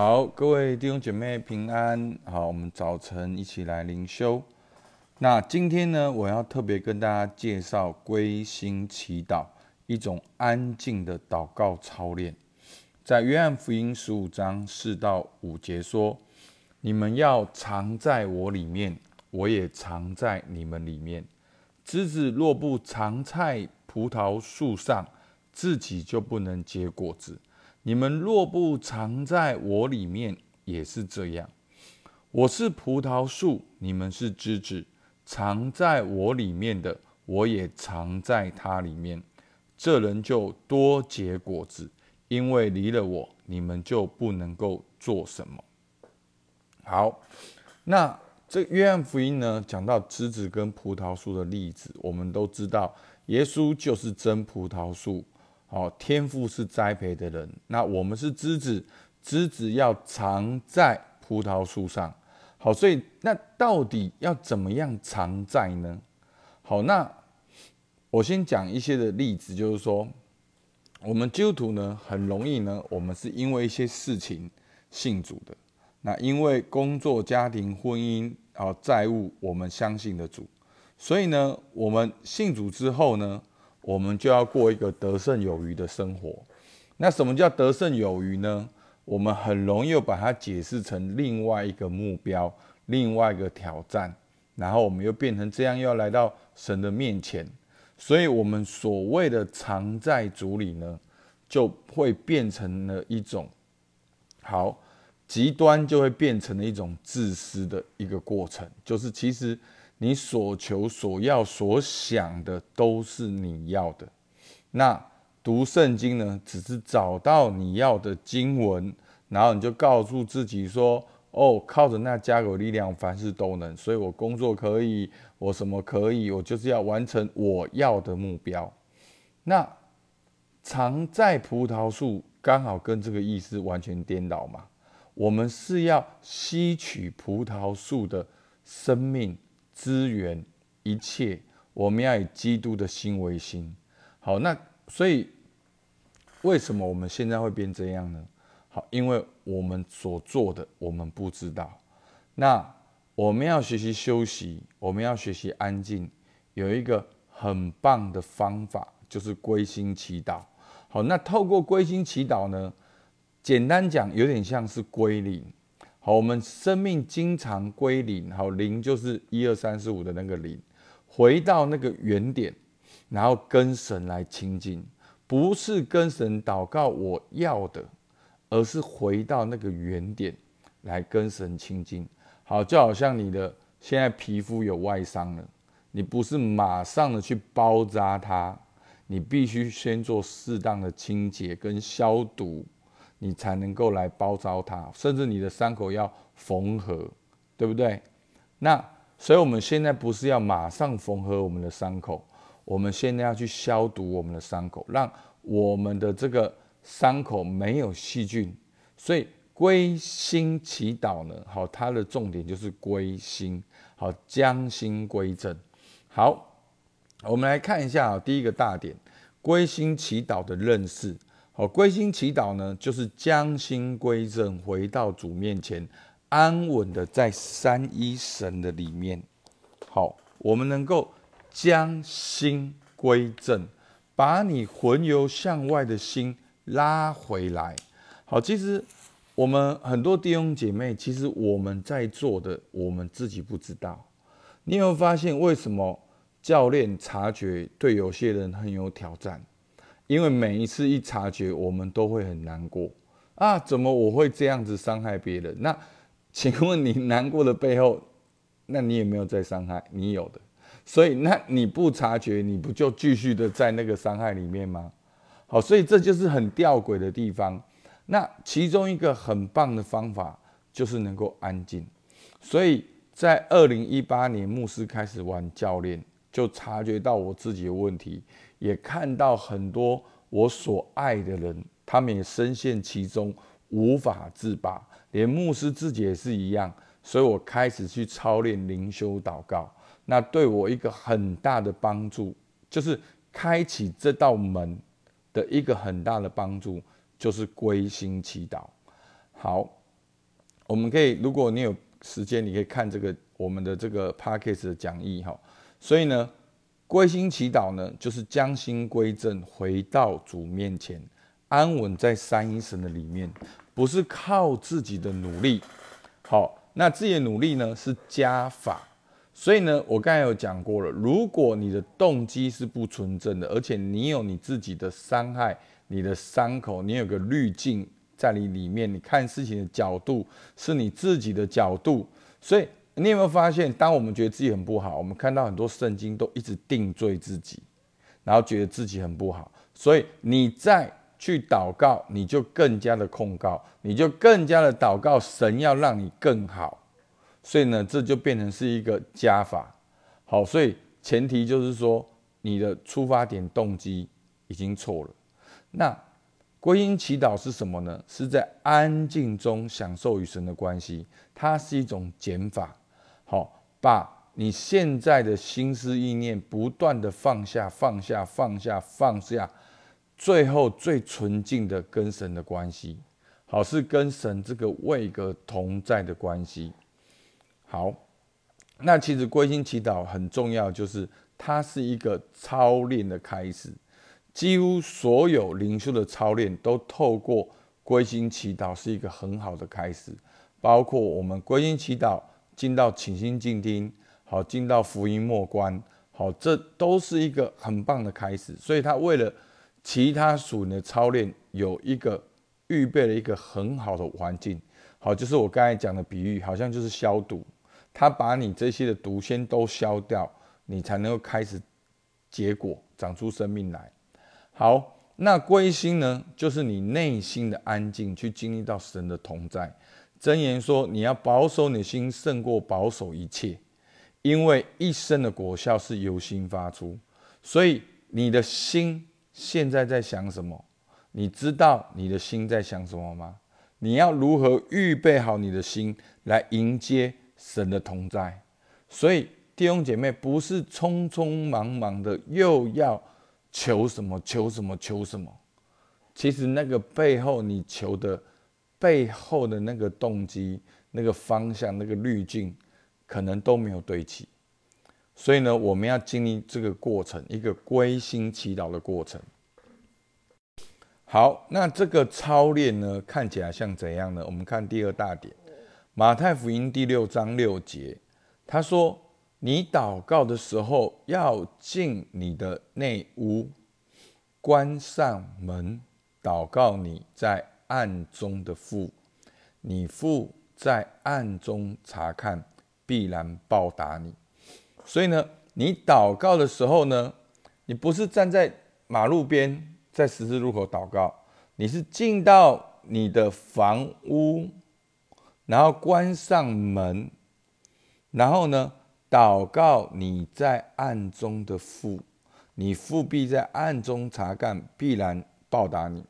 好，各位弟兄姐妹平安。好，我们早晨一起来灵修。那今天呢，我要特别跟大家介绍归心祈祷，一种安静的祷告操练。在约翰福音十五章四到五节说：“你们要藏在我里面，我也藏在你们里面。枝子若不藏在葡萄树上，自己就不能结果子。”你们若不藏在我里面，也是这样。我是葡萄树，你们是枝子，藏在我里面的，我也藏在它里面。这人就多结果子，因为离了我，你们就不能够做什么。好，那这约翰福音呢，讲到枝子跟葡萄树的例子，我们都知道，耶稣就是真葡萄树。好，天赋是栽培的人，那我们是枝子，枝子要藏在葡萄树上。好，所以那到底要怎么样藏在呢？好，那我先讲一些的例子，就是说，我们基督徒呢，很容易呢，我们是因为一些事情信主的。那因为工作、家庭、婚姻啊、债务，我们相信的主，所以呢，我们信主之后呢。我们就要过一个得胜有余的生活。那什么叫得胜有余呢？我们很容易把它解释成另外一个目标、另外一个挑战，然后我们又变成这样，又要来到神的面前。所以，我们所谓的藏在主里呢，就会变成了一种好极端，就会变成了一种自私的一个过程。就是其实。你所求所要所想的都是你要的，那读圣经呢？只是找到你要的经文，然后你就告诉自己说：“哦，靠着那加给力量，凡事都能。”所以我工作可以，我什么可以？我就是要完成我要的目标。那常在葡萄树，刚好跟这个意思完全颠倒嘛。我们是要吸取葡萄树的生命。资源一切，我们要以基督的心为心。好，那所以为什么我们现在会变这样呢？好，因为我们所做的我们不知道。那我们要学习休息，我们要学习安静。有一个很棒的方法，就是归心祈祷。好，那透过归心祈祷呢，简单讲，有点像是归零。好，我们生命经常归零。好，零就是一二三四五的那个零，回到那个原点，然后跟神来亲近，不是跟神祷告我要的，而是回到那个原点来跟神亲近。好，就好像你的现在皮肤有外伤了，你不是马上的去包扎它，你必须先做适当的清洁跟消毒。你才能够来包扎它，甚至你的伤口要缝合，对不对？那所以我们现在不是要马上缝合我们的伤口，我们现在要去消毒我们的伤口，让我们的这个伤口没有细菌。所以归心祈祷呢，好，它的重点就是归心，好，将心归正。好，我们来看一下第一个大点，归心祈祷的认识。好，归心祈祷呢，就是将心归正，回到主面前，安稳的在三一神的里面。好，我们能够将心归正，把你魂游向外的心拉回来。好，其实我们很多弟兄姐妹，其实我们在做的，我们自己不知道。你有没有发现，为什么教练察觉对有些人很有挑战？因为每一次一察觉，我们都会很难过啊！怎么我会这样子伤害别人？那请问你难过的背后，那你有没有在伤害？你有的，所以那你不察觉，你不就继续的在那个伤害里面吗？好，所以这就是很吊诡的地方。那其中一个很棒的方法就是能够安静。所以在二零一八年，牧师开始玩教练，就察觉到我自己的问题。也看到很多我所爱的人，他们也深陷其中，无法自拔。连牧师自己也是一样，所以我开始去操练灵修祷告。那对我一个很大的帮助，就是开启这道门的一个很大的帮助，就是归心祈祷。好，我们可以，如果你有时间，你可以看这个我们的这个 p a c k a g e 的讲义哈。所以呢，归心祈祷呢，就是将心归正，回到主面前，安稳在三一神的里面，不是靠自己的努力。好，那自己的努力呢是加法。所以呢，我刚才有讲过了，如果你的动机是不纯正的，而且你有你自己的伤害、你的伤口，你有个滤镜在你里面，你看事情的角度是你自己的角度。所以你有没有发现，当我们觉得自己很不好，我们看到很多圣经都一直定罪自己，然后觉得自己很不好，所以你再去祷告，你就更加的控告，你就更加的祷告，神要让你更好。所以呢，这就变成是一个加法，好，所以前提就是说你的出发点动机已经错了。那归因祈祷是什么呢？是在安静中享受与神的关系，它是一种减法。好，把你现在的心思意念不断的放下、放下、放下、放下，最后最纯净的跟神的关系，好，是跟神这个位格同在的关系。好，那其实归心祈祷很重要，就是它是一个操练的开始。几乎所有灵修的操练都透过归心祈祷是一个很好的开始。包括我们归心祈祷进到倾心静听，好进到福音末关，好，这都是一个很棒的开始。所以他为了其他属灵的操练，有一个预备了一个很好的环境。好，就是我刚才讲的比喻，好像就是消毒。他把你这些的毒先都消掉，你才能够开始结果长出生命来。好，那归心呢，就是你内心的安静，去经历到神的同在。箴言说，你要保守你的心，胜过保守一切，因为一生的果效是由心发出。所以你的心现在在想什么？你知道你的心在想什么吗？你要如何预备好你的心来迎接？神的同在，所以弟兄姐妹不是匆匆忙忙的又要求什么求什么求什么，其实那个背后你求的背后的那个动机、那个方向、那个滤镜，可能都没有对齐。所以呢，我们要经历这个过程，一个归心祈祷的过程。好，那这个操练呢，看起来像怎样呢？我们看第二大点。马太福音第六章六节，他说：“你祷告的时候，要进你的内屋，关上门，祷告你在暗中的父，你父在暗中查看，必然报答你。”所以呢，你祷告的时候呢，你不是站在马路边，在十字路口祷告，你是进到你的房屋。然后关上门，然后呢，祷告你在暗中的父，你父必在暗中查看，必然报答你。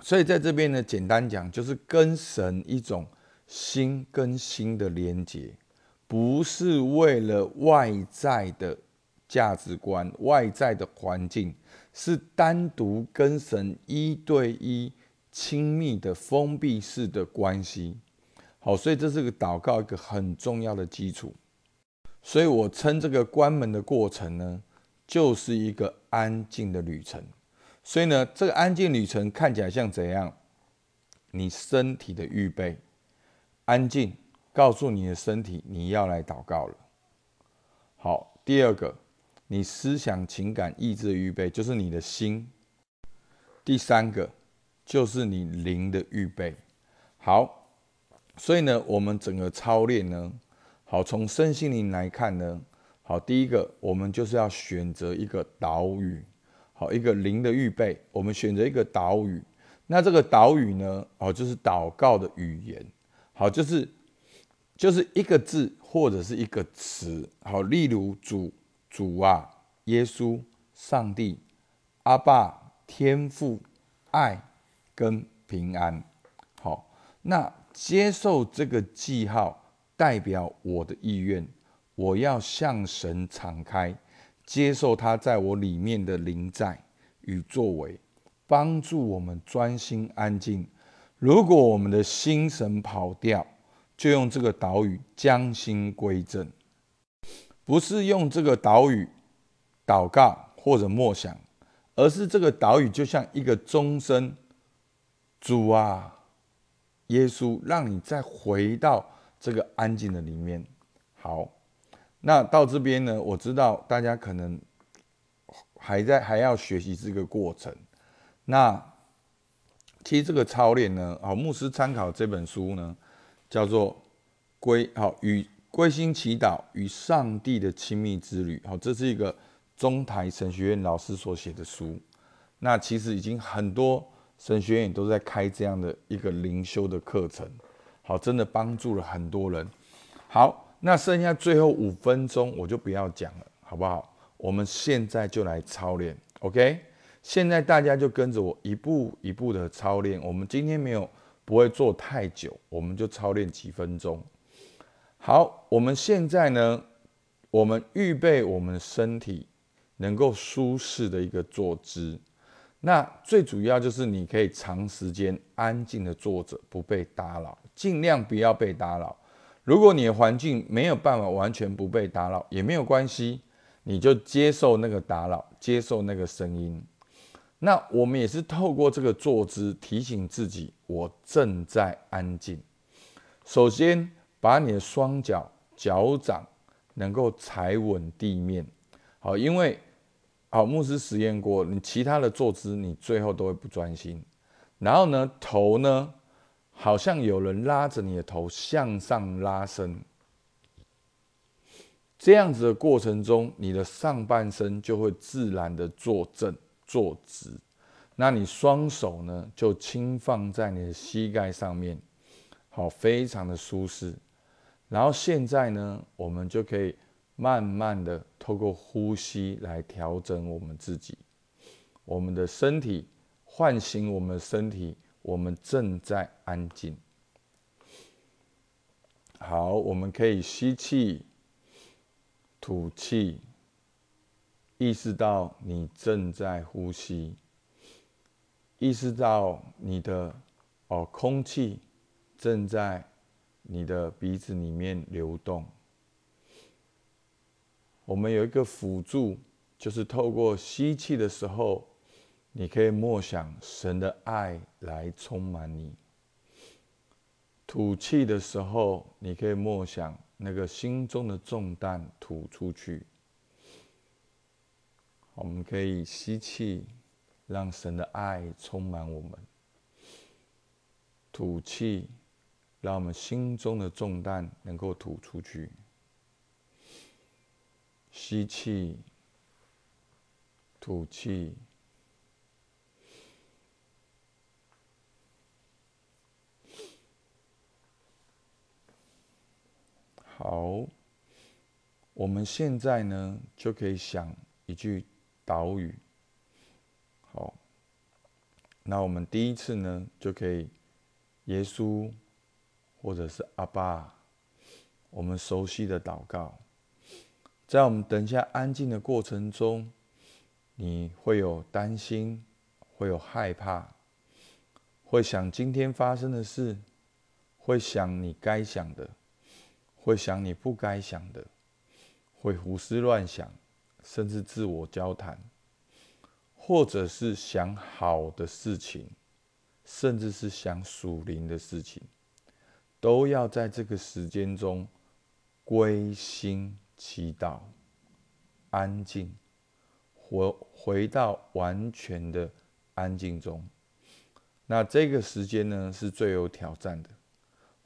所以在这边呢，简单讲就是跟神一种心跟心的连接，不是为了外在的价值观、外在的环境，是单独跟神一对一。亲密的封闭式的关系，好，所以这是个祷告一个很重要的基础。所以我称这个关门的过程呢，就是一个安静的旅程。所以呢，这个安静旅程看起来像怎样？你身体的预备，安静，告诉你的身体你要来祷告了。好，第二个，你思想、情感、意志的预备，就是你的心。第三个。就是你灵的预备好，所以呢，我们整个操练呢，好从身心灵来看呢，好第一个，我们就是要选择一个岛屿，好一个灵的预备，我们选择一个岛屿，那这个岛屿呢，哦就是祷告的语言，好就是就是一个字或者是一个词，好例如主主啊，耶稣，上帝，阿爸，天父，爱。跟平安，好，那接受这个记号代表我的意愿，我要向神敞开，接受他在我里面的临在与作为，帮助我们专心安静，如果我们的心神跑掉，就用这个岛屿将心归正，不是用这个岛屿祷告或者默想，而是这个岛屿就像一个钟声，主啊，耶稣，让你再回到这个安静的里面。好，那到这边呢，我知道大家可能还在还要学习这个过程。那其实这个操练呢，好，牧师参考这本书呢。叫做归好与归心祈祷与上帝的亲密之旅。好，这是一个中台神学院老师所写的书。那其实已经很多神学院都在开这样的一个灵修的课程。好，真的帮助了很多人。好，那剩下最后五分钟我就不要讲了，好不好？我们现在就来操练。OK，现在大家就跟着我一步一步的操练。我们今天没有。不会做太久，我们就操练几分钟。好，我们现在呢，我们预备我们身体能够舒适的一个坐姿。那最主要就是你可以长时间安静的坐着，不被打扰，尽量不要被打扰。如果你的环境没有办法完全不被打扰，也没有关系，你就接受那个打扰，接受那个声音。那我们也是透过这个坐姿提醒自己，我正在安静。首先，把你的双脚脚掌能够踩稳地面，好，因为好牧师实验过，你其他的坐姿你最后都会不专心。然后呢，头呢，好像有人拉着你的头向上拉伸，这样子的过程中，你的上半身就会自然的坐正。坐直，那你双手呢就轻放在你的膝盖上面，好，非常的舒适。然后现在呢，我们就可以慢慢的透过呼吸来调整我们自己，我们的身体，唤醒我们的身体，我们正在安静。好，我们可以吸气，吐气。意识到你正在呼吸，意识到你的哦空气正在你的鼻子里面流动。我们有一个辅助，就是透过吸气的时候，你可以默想神的爱来充满你；吐气的时候，你可以默想那个心中的重担吐出去。我们可以吸气，让神的爱充满我们；吐气，让我们心中的重担能够吐出去。吸气，吐气。好，我们现在呢就可以想一句。岛屿，好，那我们第一次呢，就可以耶稣或者是阿爸，我们熟悉的祷告，在我们等一下安静的过程中，你会有担心，会有害怕，会想今天发生的事，会想你该想的，会想你不该想的，会胡思乱想。甚至自我交谈，或者是想好的事情，甚至是想属灵的事情，都要在这个时间中归心祈祷，安静，回回到完全的安静中。那这个时间呢，是最有挑战的，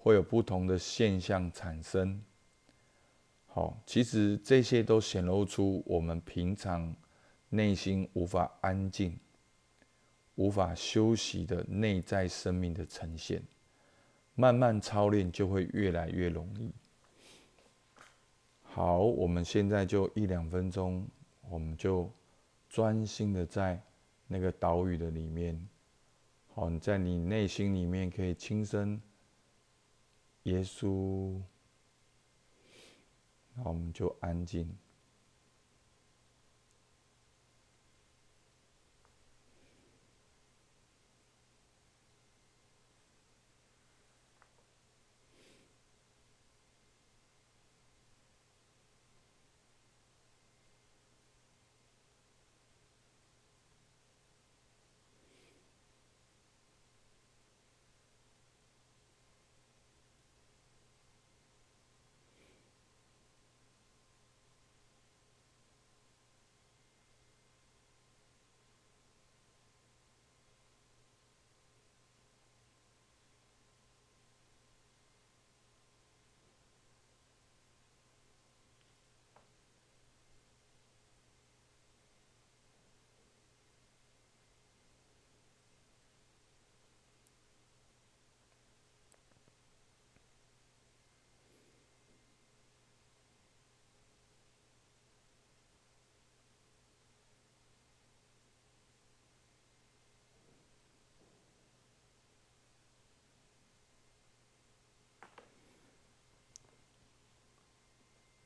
会有不同的现象产生。好，其实这些都显露出我们平常内心无法安静、无法休息的内在生命的呈现。慢慢操练就会越来越容易。好，我们现在就一两分钟，我们就专心的在那个岛屿的里面。好，你在你内心里面可以轻声：耶稣。那我们就安静。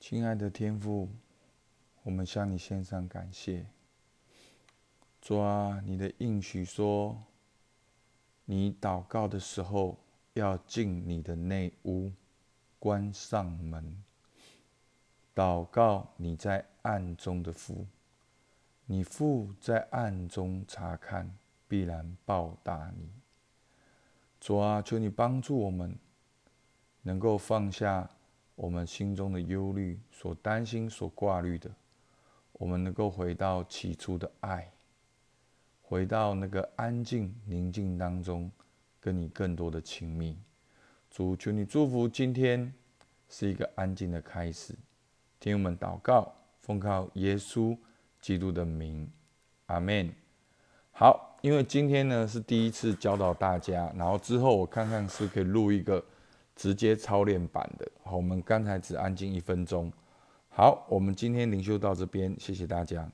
亲爱的天父，我们向你献上感谢。主啊，你的应许说，你祷告的时候要进你的内屋，关上门，祷告你在暗中的父，你父在暗中查看，必然报答你。主啊，求你帮助我们，能够放下我们心中的忧虑、所担心、所挂虑的，我们能够回到起初的爱，回到那个安静宁静当中，跟你更多的亲密。主，求你祝福今天是一个安静的开始。听我们祷告，奉靠耶稣基督的名，阿门。好。因为今天呢是第一次教导大家，然后之后我看看是可以录一个直接操练版的。好，我们刚才只安静一分钟。好，我们今天灵修到这边，谢谢大家。